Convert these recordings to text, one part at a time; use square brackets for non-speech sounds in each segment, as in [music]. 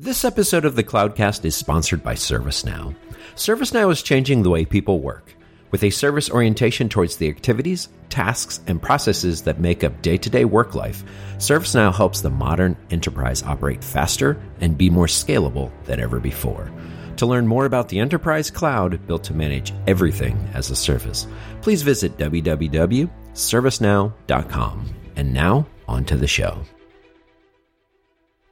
This episode of the Cloudcast is sponsored by ServiceNow. ServiceNow is changing the way people work. With a service orientation towards the activities, tasks, and processes that make up day to day work life, ServiceNow helps the modern enterprise operate faster and be more scalable than ever before. To learn more about the enterprise cloud built to manage everything as a service, please visit www.servicenow.com. And now, on to the show.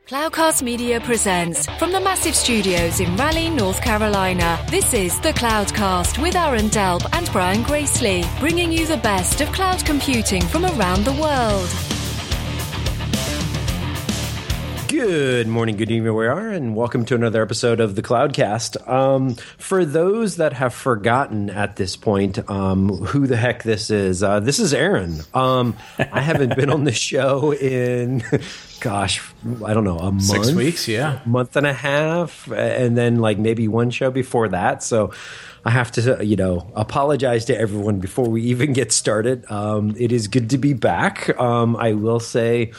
Cloudcast Media presents from the massive studios in Raleigh, North Carolina. This is the Cloudcast with Aaron Delp and Brian Gracely, bringing you the best of cloud computing from around the world. Good morning, good evening, we are, and welcome to another episode of the Cloudcast. Um, for those that have forgotten at this point um, who the heck this is, uh, this is Aaron. Um, I haven't been on the show in, [laughs] gosh, I don't know, a month, six weeks, yeah, month and a half, and then like maybe one show before that. So. I have to, you know, apologize to everyone before we even get started. Um, it is good to be back. Um, I will say,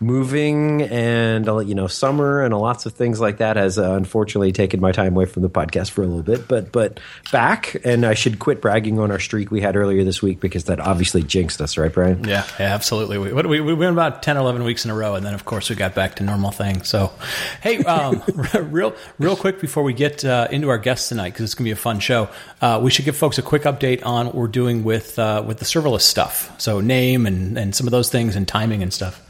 moving and uh, you know summer and lots of things like that has uh, unfortunately taken my time away from the podcast for a little bit but but back and i should quit bragging on our streak we had earlier this week because that obviously jinxed us right brian yeah, yeah absolutely we, we, we went about 10 or 11 weeks in a row and then of course we got back to normal things. So hey um, [laughs] real real quick before we get uh, into our guests tonight because it's going to be a fun show uh, we should give folks a quick update on what we're doing with uh, with the serverless stuff. So name and and some of those things and timing and stuff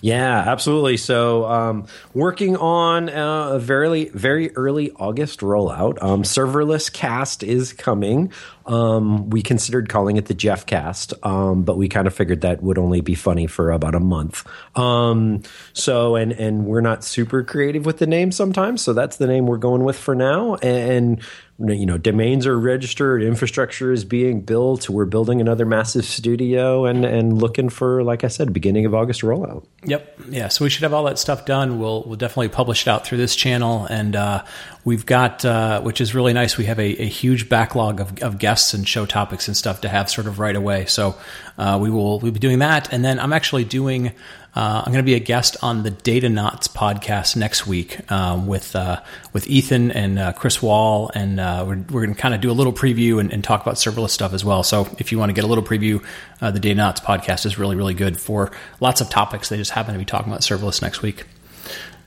yeah, absolutely. So, um, working on a very, very early August rollout. Um, serverless cast is coming. Um, we considered calling it the Jeff cast, um, but we kind of figured that would only be funny for about a month. Um, so, and, and we're not super creative with the name sometimes. So that's the name we're going with for now. And, you know domains are registered infrastructure is being built we're building another massive studio and and looking for like i said beginning of august rollout. Yep. Yeah so we should have all that stuff done. We'll we'll definitely publish it out through this channel. And uh, we've got uh, which is really nice we have a, a huge backlog of, of, guests and show topics and stuff to have sort of right away. So uh, we will we'll be doing that. And then i'm actually doing uh, I'm going to be a guest on the Datanauts podcast next week um, with uh, with Ethan and uh, Chris Wahl, and uh, we're, we're going to kind of do a little preview and, and, talk about serverless stuff as well. So if you want to get a little preview, uh, the Knots podcast is really really good for lots of topics. They just happen to be talking about serverless next week.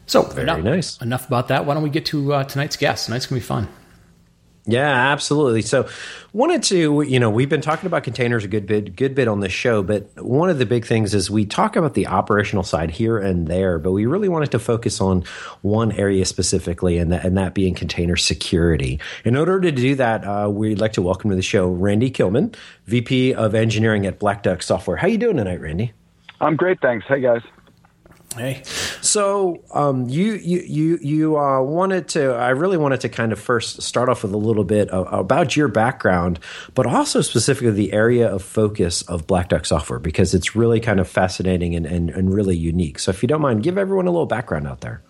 So very enough, nice. Enough about that. Why don't we get to uh, tonight's guest? Tonight's going to be fun. Yeah, absolutely. So, wanted to, you know, we've been talking about containers a good bit, good bit on this show, but one of the big things is we talk about the operational side here and there, but we really wanted to focus on one area specifically, and that, and that being container security. In order to do that, uh, we'd like to welcome to the show Randy Kilmon, VP of Engineering at Black Duck Software. How you doing tonight, Randy? I'm great, thanks. Hey guys. Hey. So um, you you you you uh, wanted to. I really wanted to kind of first start off with a little bit of, about your background, but also specifically the area of focus of Black Duck Software because it's really kind of fascinating and, and, and really unique. So if you don't mind, give everyone a little background out there.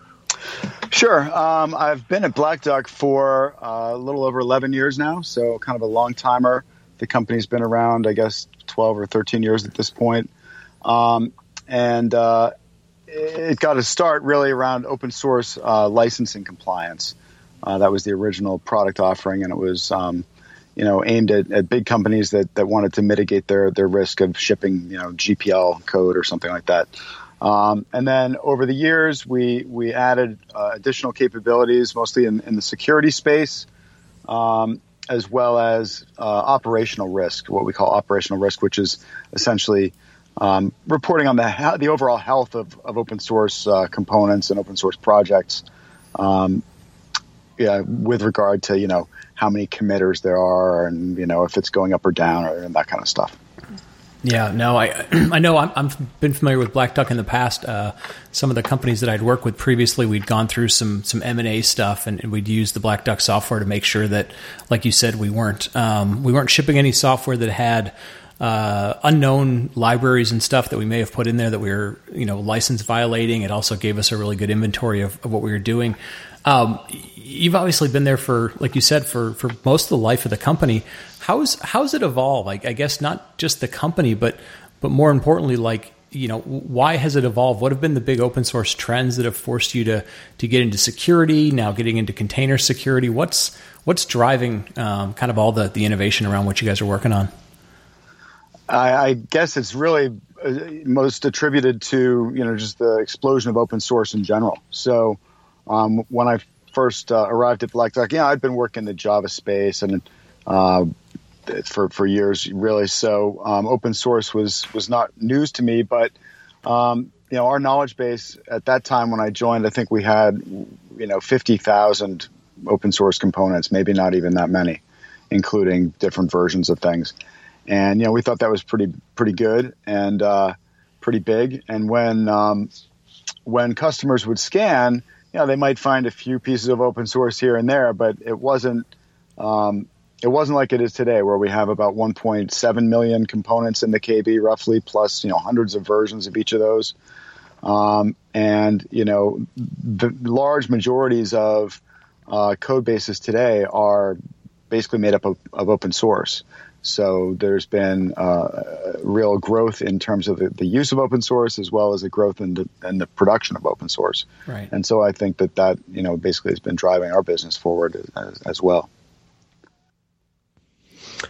Sure. Um, I've been at Black Duck for uh, a little over 11 years now, so kind of a long timer. The company's been around, I guess, 12 or 13 years at this point. Um, and uh, it got a start really around open source uh, licensing compliance. Uh, that was the original product offering, and it was um, you know aimed at, at, big companies that, that wanted to mitigate their their risk of shipping you know GPL code or something like that. Um, and then over the years, we we added uh, additional capabilities, mostly in, in the security space, um, as well as uh, operational risk, what we call operational risk, which is essentially um, reporting on the the overall health of, of open source uh, components and open source projects. Um, yeah, with regard to you know how many committers there are, and you know if it's going up or down, or and that kind of stuff. Yeah, no, I [clears throat] I know i have been familiar with Black Duck in the past. Uh, some of the companies that I'd worked with previously, we'd gone through some some M and A stuff, and, we'd use the Black Duck software to make sure that, like you said, we weren't um, we weren't shipping any software that had uh, unknown libraries and stuff that we may have put in there that we were, you know, license violating. It also gave us a really good inventory of, of what we were doing. Um, you've obviously been there for, like you said, for, for most of the life of the company. How's how's it evolved? Like, I guess not just the company, but but more importantly, like you know, why has it evolved? What have been the big open source trends that have forced you to to get into security? Now getting into container security. What's what's driving um, kind of all the the innovation around what you guys are working on? I, I guess it's really uh, most attributed to you know just the explosion of open source in general. So um, when I first uh, arrived at Black Duck, yeah, I'd been working in the Java space and uh, for for years, really. So um, open source was was not news to me, but um, you know our knowledge base at that time when I joined, I think we had you know fifty thousand open source components, maybe not even that many, including different versions of things. And you know we thought that was pretty pretty good and uh, pretty big. And when um, when customers would scan, you know they might find a few pieces of open source here and there, but it wasn't um, it wasn't like it is today, where we have about 1.7 million components in the KB, roughly, plus you know hundreds of versions of each of those. Um, and you know, the large majorities of uh, code bases today are basically made up of, of open source. So there's been uh, real growth in terms of the, the, use of open source as well as a growth in the, in the production of open source. Right. And so I think that that you know basically has been driving our business forward as, as well.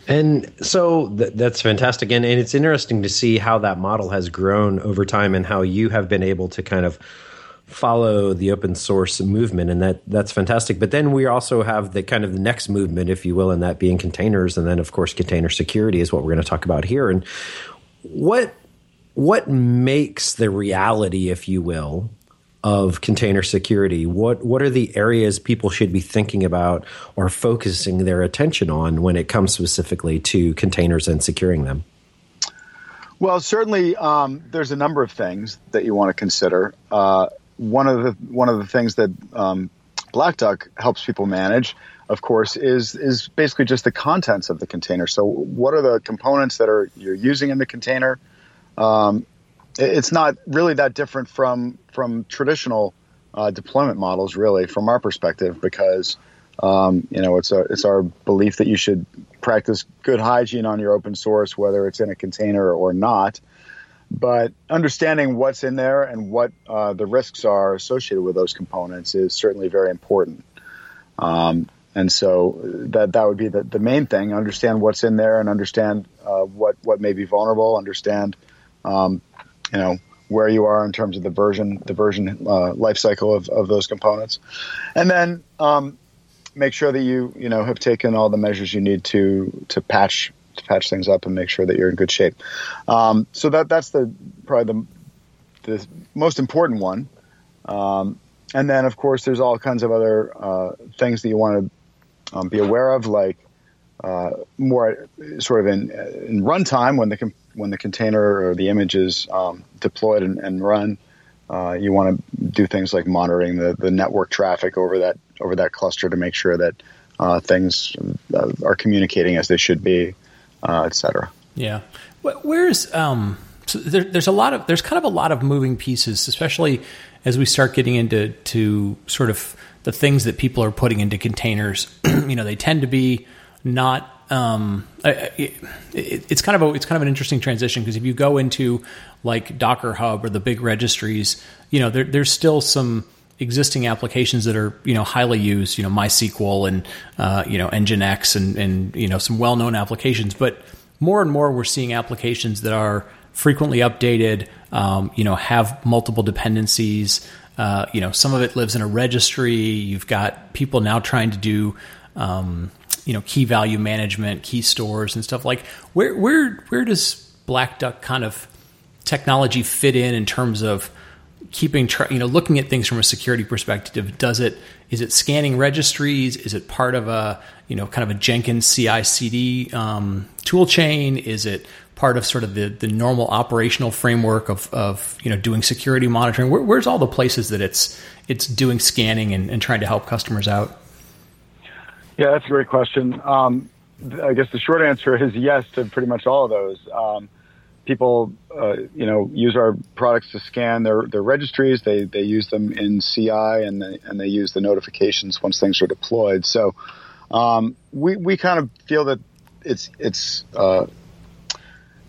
And so th- that's fantastic. And, and it's interesting to see how that model has grown over time and how you have been able to kind of follow the open source movement and that that's fantastic but then we also have the kind of the next movement if you will and that being containers and then of course container security is what we're going to talk about here and what what makes the reality if you will of container security? What what are the areas people should be thinking about or focusing their attention on when it comes specifically to containers and securing them? Well, certainly, um, there's a number of things that you want to consider. Uh, one of the one of the things that um, Black Duck helps people manage, of course, is is basically just the contents of the container. So, what are the components that are you're using in the container? Um, it's not really that different from from traditional uh, deployment models, really, from our perspective, because um, you know it's a it's our belief that you should practice good hygiene on your open source, whether it's in a container or not. But understanding what's in there and what uh, the risks are associated with those components is certainly very important. Um, and so that that would be the, the main thing: understand what's in there and understand uh, what what may be vulnerable. Understand um, you know where you are in terms of the version the version uh, life cycle of, of those components and then um, make sure that you you know have taken all the measures you need to to patch to patch things up and make sure that you're in good shape. Um, so that that's the probably the the most important one. Um, and then of course there's all kinds of other uh, things that you want to um, be aware of like uh, more sort of in in runtime when the when the container or the image is um, deployed and, and run, uh, you want to do things like monitoring the, the network traffic over that over that cluster to make sure that uh, things uh, are communicating as they should be, uh, et cetera. Yeah, where's um, so there, there's a lot of there's kind of a lot of moving pieces, especially as we start getting into to sort of the things that people are putting into containers. [clears throat] you know, they tend to be not um, it, it's kind of a, it's kind of an interesting transition because if you go into like Docker Hub or the big registries, you know, there, there's still some existing applications that are you know highly used, you know, MySQL and uh, you know Nginx and and you know some well known applications, but more and more we're seeing applications that are frequently updated, um, you know, have multiple dependencies. Uh, you know, some of it lives in a registry. You've got people now trying to do um, you know key value management, key stores, and stuff like where where where does Black Duck kind of technology fit in in terms of keeping tra- you know looking at things from a security perspective does it is it scanning registries is it part of a you know kind of a jenkins ci cd um, tool chain is it part of sort of the, the normal operational framework of, of you know doing security monitoring Where, where's all the places that it's it's doing scanning and, and trying to help customers out yeah, that's a great question. Um, I guess the short answer is yes to pretty much all of those. Um, people, uh, you know, use our products to scan their, their registries. They, they use them in CI and they, and they use the notifications once things are deployed. So um, we, we kind of feel that it's it's uh,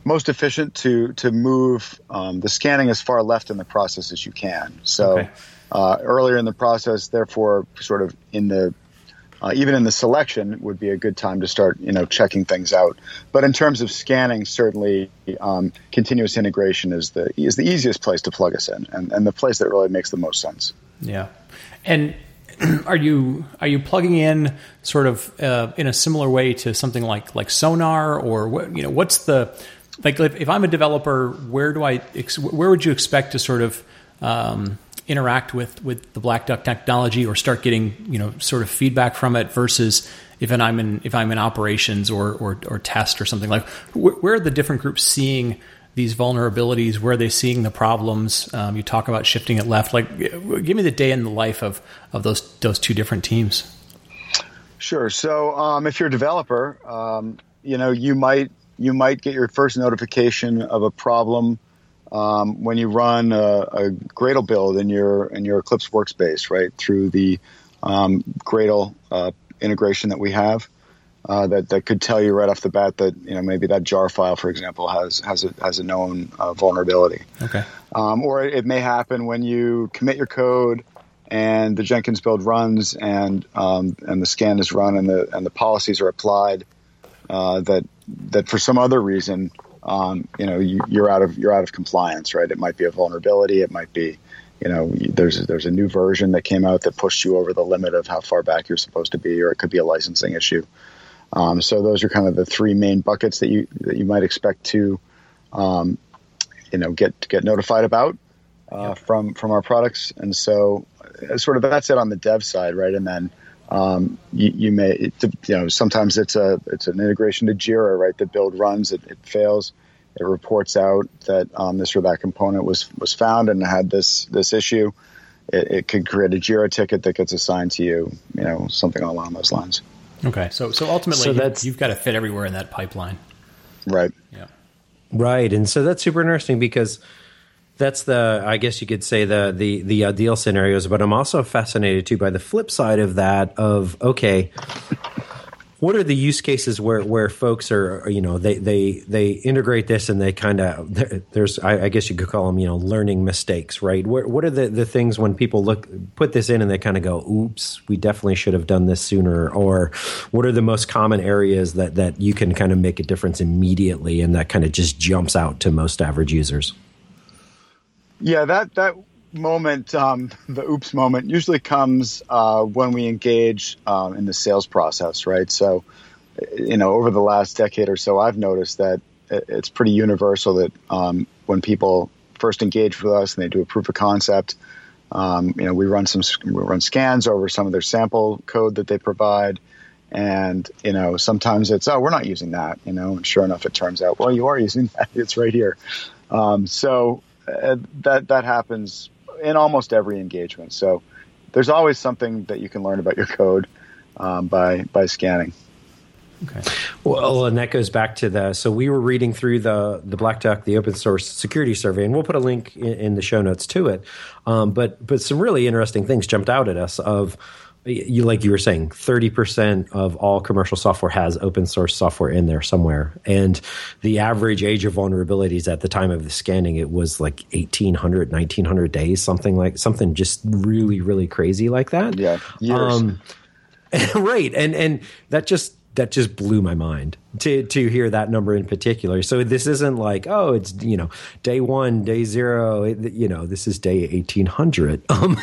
most efficient to to move um, the scanning as far left in the process as you can. So Okay. uh, earlier in the process, therefore, sort of in the uh, even in the selection would be a good time to start, you know, checking things out. But in terms of scanning, certainly um, continuous integration is the is the easiest place to plug us in, and, and the place that really makes the most sense. Yeah, and [clears throat] are you are you plugging in sort of uh, in a similar way to something like like Sonar or what you know what's the like if, I'm a developer, where do I where would you expect to sort of um, interact with with the Black Duck technology or start getting you know sort of feedback from it versus if I'm in if I'm in operations or or, or test or something like where, where are the different groups seeing these vulnerabilities? Where are they seeing the problems? Um, you talk about shifting it left. Like, give me the day in the life of of those those two different teams. Sure. So um, if you're a developer, um, you know you might you might get your first notification of a problem um, when you run a, a, Gradle build in your in your Eclipse workspace, right through the um, Gradle uh, integration that we have. Uh, that that could tell you right off the bat that you know maybe that jar file, for example, has has a has a known uh, vulnerability. Okay. Um, or it may happen when you commit your code and the Jenkins build runs and um, and the scan is run and the and the policies are applied. Uh, that that for some other reason, um, you know, you, you're out of you're out of compliance, right? It might be a vulnerability. It might be, you know, there's there's a new version that came out that pushed you over the limit of how far back you're supposed to be, or it could be a licensing issue. Um, so those are kind of the three main buckets that you that you might expect to, um, you know, get get notified about uh, from from our products. And so, uh, sort of that's it on the dev side, right? And then um, you, you, may it, you know sometimes it's a it's an integration to Jira, right? The build runs, it, it fails, it reports out that um, this or that component was was found and had this this issue. It, it could create a Jira ticket that gets assigned to you, you know, something along those lines. Okay, so so ultimately, so that's, you've got to fit everywhere in that pipeline, right? Yeah, right. And so that's super interesting because that's the I guess you could say the the the ideal scenarios. But I'm also fascinated too by the flip side of that. Of okay, what are the use cases where, where folks are you know they they they integrate this and they kind of there's I, I, guess you could call them you know learning mistakes right what, what are the, the things when people look put this in and they kind of go oops we definitely should have done this sooner or what are the most common areas that that you can kind of make a difference immediately and that kind of just jumps out to most average users yeah that that moment, um, [laughs] the oops moment, usually comes uh, when we engage um, in the sales process, right? So, you know, over the last decade or so, I've noticed that it's pretty universal that um, when people first engage with us and they do a proof of concept, um, you know, we run some we run scans over some of their sample code that they provide. And you know, sometimes it's oh, we're not using that, you know, and sure enough, it turns out well, you are using [laughs] that. It's right here. Um, so uh, that that happens in almost every engagement. So there's always something that you can learn about your code um, by by scanning. Okay. Well, and that goes back to the. So we were reading through the the Black Duck, the open source security survey, and we'll put a link in, in the show notes to it. Um, but but some really interesting things jumped out at us of you like you were saying 30% of all commercial software has open source software in there somewhere. And the average age of vulnerabilities at the time of the scanning it was like 1800 1900 days something like something just really really crazy like that. Yeah years. Um, [laughs] right. And and that just that just blew my mind to to hear that number in particular. So this isn't like oh it's you know day one, day zero. You know this is day eighteen hundred. [laughs] Um,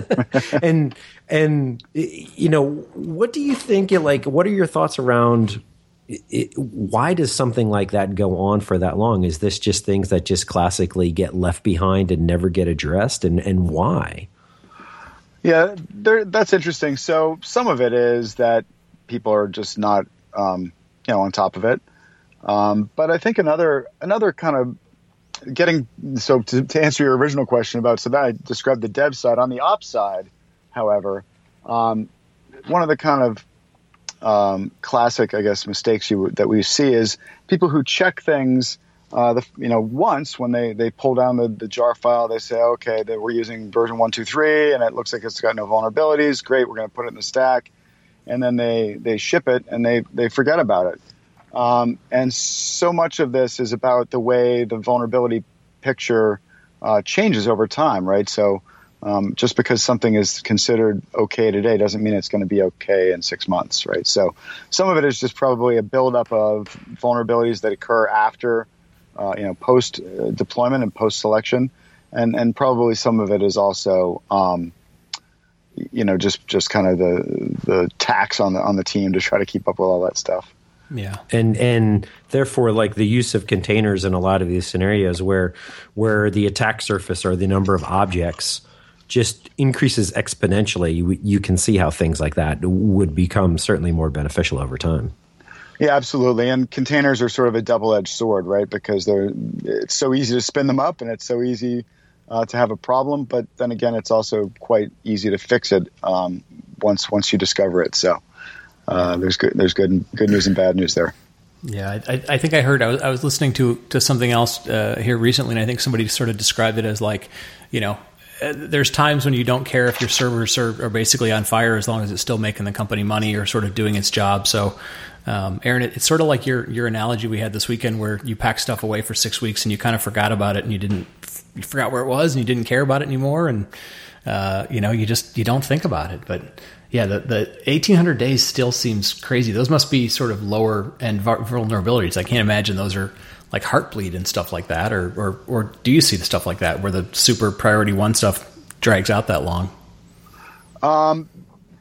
[laughs] and and you know what do you think? Like what are your thoughts around? It, why does something like that go on for that long? Is this just things that just classically get left behind and never get addressed, and and why? Yeah, that's interesting. So some of it is that people are just not um, you know on top of it. Um, but I think another another kind of getting so to, to, answer your original question about so that I described the dev side on the ops side, however, um, one of the kind of um, classic, I guess, mistakes you, that we see is people who check things. Uh, the, you know, once when they, they pull down the, the jar file, they say, okay, that we're using version one, two, three, and it looks like it's got no vulnerabilities. Great, we're going to put it in the stack and then they they ship it and they they forget about it. Um, and so much of this is about the way the vulnerability picture uh, changes over time, right? So um, just because something is considered okay today doesn't mean it's going to be okay in six months, right? So some of it is just probably a buildup of vulnerabilities that occur after, uh, you know, post uh, deployment and post selection, and and probably some of it is also, um, you know, just just kind of the the tax on the on the team to try to keep up with all that stuff. Yeah. And and therefore like the use of containers in a lot of these scenarios where where the attack surface or the number of objects just increases exponentially, you, you can see how things like that would become certainly more beneficial over time. Yeah, absolutely. And containers are sort of a double-edged sword, right? Because they're it's so easy to spin them up, and it's so easy uh, to have a problem. But then again, it's also quite easy to fix it um, once once you discover it. So uh, there's good there's good good news and bad news there. Yeah, I, I think I heard. I was, I was listening to to something else uh, here recently, and I think somebody sort of described it as like, you know, uh, there's times when you don't care if your servers are, are, basically on fire as long as it's still making the company money or sort of doing its job. So, um, Aaron, it, it's sort of like your your analogy we had this weekend where you pack stuff away for six weeks and you kind of forgot about it and you didn't you forgot where it was and you didn't care about it anymore and uh, you know you just you don't think about it. But yeah, the the 1800 days still seems crazy. Those must be sort of lower end vulnerabilities. I can't imagine those are like heartbleed and stuff like that, or or or do you see the stuff like that where the super priority one stuff drags out that long? Um,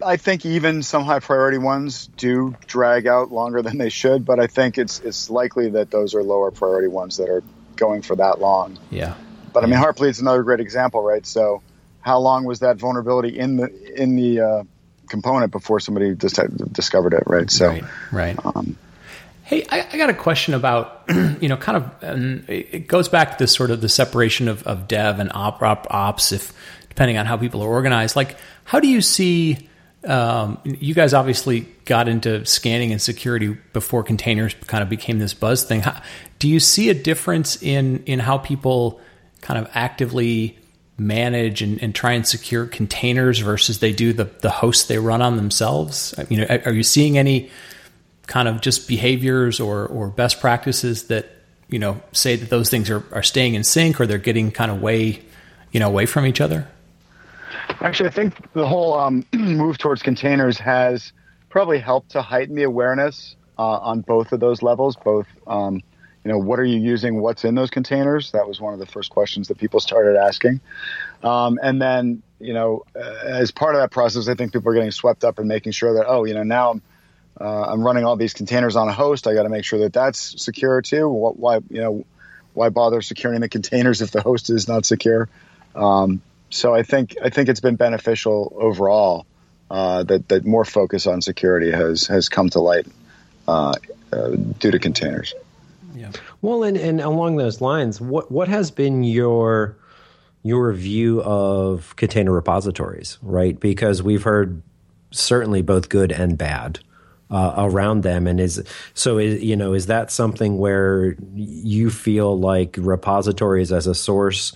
I think even some high priority ones do drag out longer than they should, but I think it's it's likely that those are lower priority ones that are going for that long. Yeah. But I mean, Heartbleed is another great example, right? So, how long was that vulnerability in the in the uh, component before somebody just discovered it, right? So, right. right. Um, Hey, I, I, got a question about, [clears throat] you know, kind of, and it goes back to this sort of the separation of, of dev and op, op, ops, if depending on how people are organized. Like, how do you see? Um, you guys obviously got into scanning and security before containers kind of became this buzz thing. How, do you see a difference in in how people kind of actively manage and, and, try and secure containers versus they do the the hosts they run on themselves? You know, are you seeing any kind of just behaviors or, or best practices that you know say that those things are, are staying in sync or they're getting kind of way you know away from each other actually i think the whole um, [clears throat] move towards containers has probably helped to heighten the awareness uh, on both of those levels both um, you know what are you using what's in those containers that was one of the first questions that people started asking um, and then you know as part of that process i think people are getting swept up in making sure that oh you know now i'm uh, I'm running all these containers on a host. I got to make sure that that's secure too. What, why, you know, why bother securing the containers if the host is not secure? Um, so I think I think it's been beneficial overall uh, that that more focus on security has has come to light uh, uh, due to containers. Yeah. Well, and, and along those lines, what what has been your your view of container repositories, right? Because we've heard certainly both good and bad uh, around them and is so is, you know is that something where you feel like repositories as a source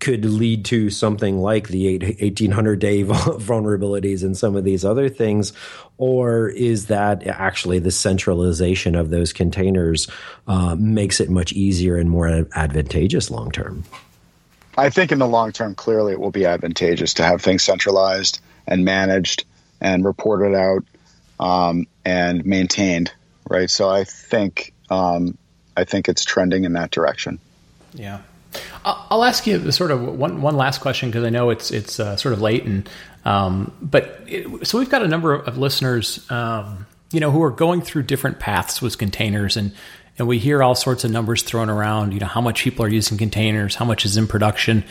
could lead to something like the 1800 day [laughs] vulnerabilities and some of these other things or is that actually the centralization of those containers uh, makes it much easier and more advantageous long term i think in the long term clearly it will be advantageous to have things centralized and managed and reported out um, and maintained, right? So I think um, I think it's trending in that direction. Yeah. I'll ask you sort of one one last question because I know it's it's uh, sort of late and um, but it, so we've got a number of listeners um, you know who are going through different paths with containers and and we hear all sorts of numbers thrown around you know how much people are using containers how much is in production.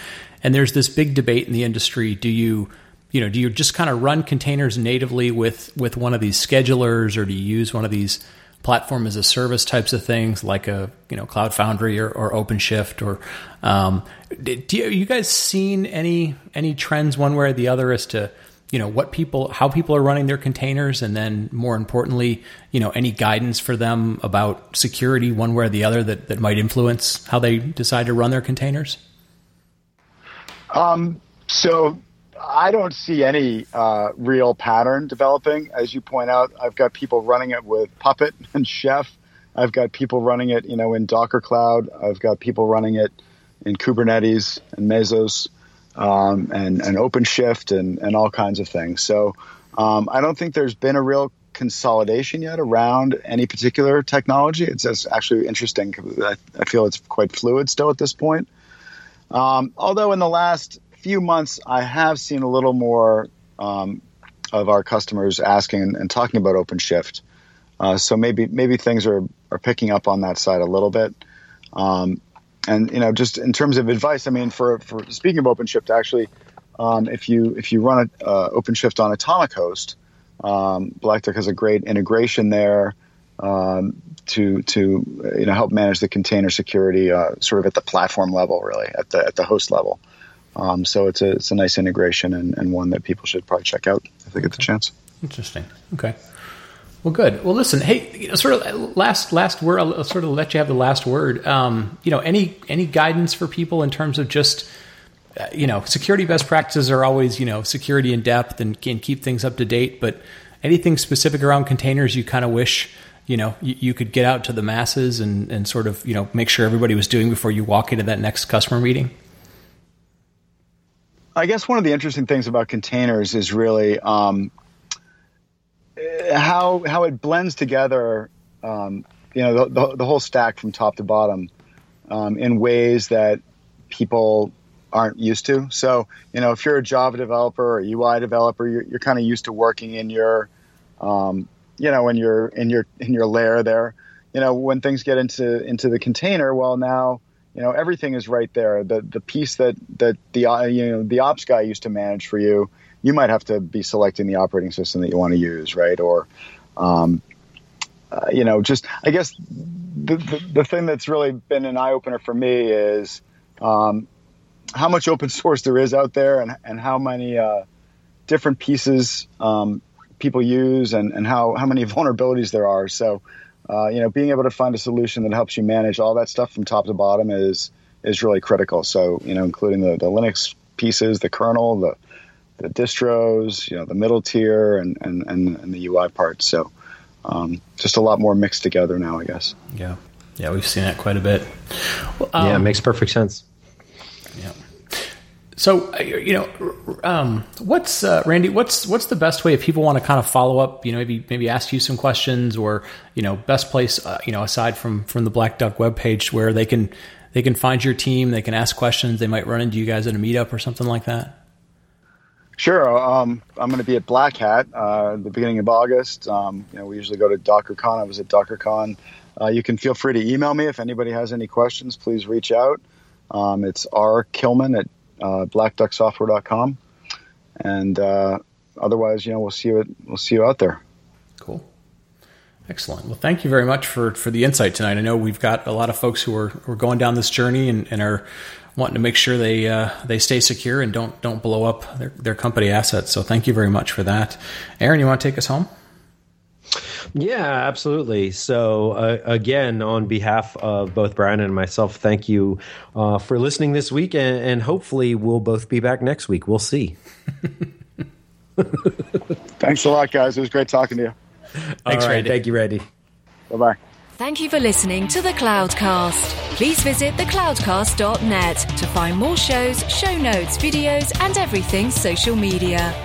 And there's this big debate in the industry. Do you you know, do you just kind of run containers natively with with one of these schedulers, or do you use one of these platform as a service types of things like a you know Cloud Foundry or, or OpenShift? Or um, do you, you guys seen any any trends one way or the other as to you know what people how people are running their containers and then more importantly you know any guidance for them about security one way or the other that, that might influence how they decide to run their containers um, so I don't see any uh, real pattern developing. As you point out, I've got people running it with Puppet [laughs] and Chef. I've got people running it, you know, in Docker Cloud. I've got people running it in Kubernetes and Mesos um, and, and OpenShift and, and all kinds of things. So um, I don't think there's been a real consolidation yet around any particular technology. It's, actually interesting. I, I, feel it's quite fluid still at this point. Um, although in the last few months, I have seen a little more um, of our customers asking and, and talking about OpenShift. Uh, so maybe maybe things are, are picking up on that side a little bit. Um, and you know, just in terms of advice, I mean, for, for speaking of OpenShift, actually, um, if you if you run a, uh, OpenShift on Atomic Host, um, Black Duck has a great integration there um, to to you know help manage the container security, uh, sort of at the platform level, really at the at the host level. Um, so it's a it's a nice integration and, and one that people should probably check out if they get the chance. Interesting. Okay. Well, good. Well, listen. Hey, you know, sort of last last word. I'll sort of let you have the last word. Um, you know, any any guidance for people in terms of just uh, you know security best practices are always you know security in depth and can keep things up to date. But anything specific around containers you kind of wish you know you, you, could get out to the masses and and sort of you know make sure everybody was doing before you walk into that next customer meeting. I guess one of the interesting things about containers is really um, how how it blends together. Um, you know, the, the, the, whole stack from top to bottom um, in ways that people aren't used to. So, you know, if you're a Java developer or UI developer, you're, you're kind of used to working in your, um, you know, in your in your in your layer there. You know, when things get into into the container, well, now you know everything is right there. The the piece that that the uh, you know the ops guy used to manage for you, you might have to be selecting the operating system that you want to use, right? Or um, uh, you know, just I guess the, the, the thing that's really been an eye opener for me is um, how much open [laughs] source there is out there, and and how many uh, different pieces um, people use, and and how how many [laughs] vulnerabilities there are. So uh, you know, being able to find a solution that helps you manage all that stuff from top to bottom is is really critical. So, you know, including the, the Linux pieces, the kernel, the the distros, you know, the middle tier, and and, and, and the UI parts. So, um, just a lot more mixed together now, I guess. Yeah, yeah, we've seen that quite a bit. Well, um, yeah, it makes perfect sense. So uh, you know, um, what's uh, Randy? What's what's the best way if people want to kind of follow up? You know, maybe maybe ask you some questions, or you know, best place uh, you know aside from from the Black Duck webpage where they can they can find your team, they can ask questions, they might run into you guys at a meetup or something like that. Sure, um, I'm going to be at Black Hat uh, the beginning of August. Um, you know, we usually go to DockerCon. I was at DockerCon. Uh, you can feel free to email me if anybody has any questions. Please reach out. Um, it's r kilmon at uh, blackducksoftware.com. And uh, otherwise, you know, we'll see you at, we'll see you out there. Cool. Excellent. Well, thank you very much for, for the insight tonight. I know we've got a lot of folks who are, who are going down this journey and, and are wanting to make sure they uh, they stay secure and don't don't blow up their, their company assets. So thank you very much for that. Aaron, you want to take us home? Yeah, absolutely. So, uh, again, on behalf of both Brian and myself, thank you uh, for listening this week, and, and, hopefully, we'll both be back next week. We'll see. [laughs] Thanks a lot, guys. It was great talking to you. Thanks, right, Randy. Thank you, Randy. Bye bye. Thank you for listening to the Cloudcast. Please visit thecloudcast.net to find more shows, show notes, videos, and everything social media.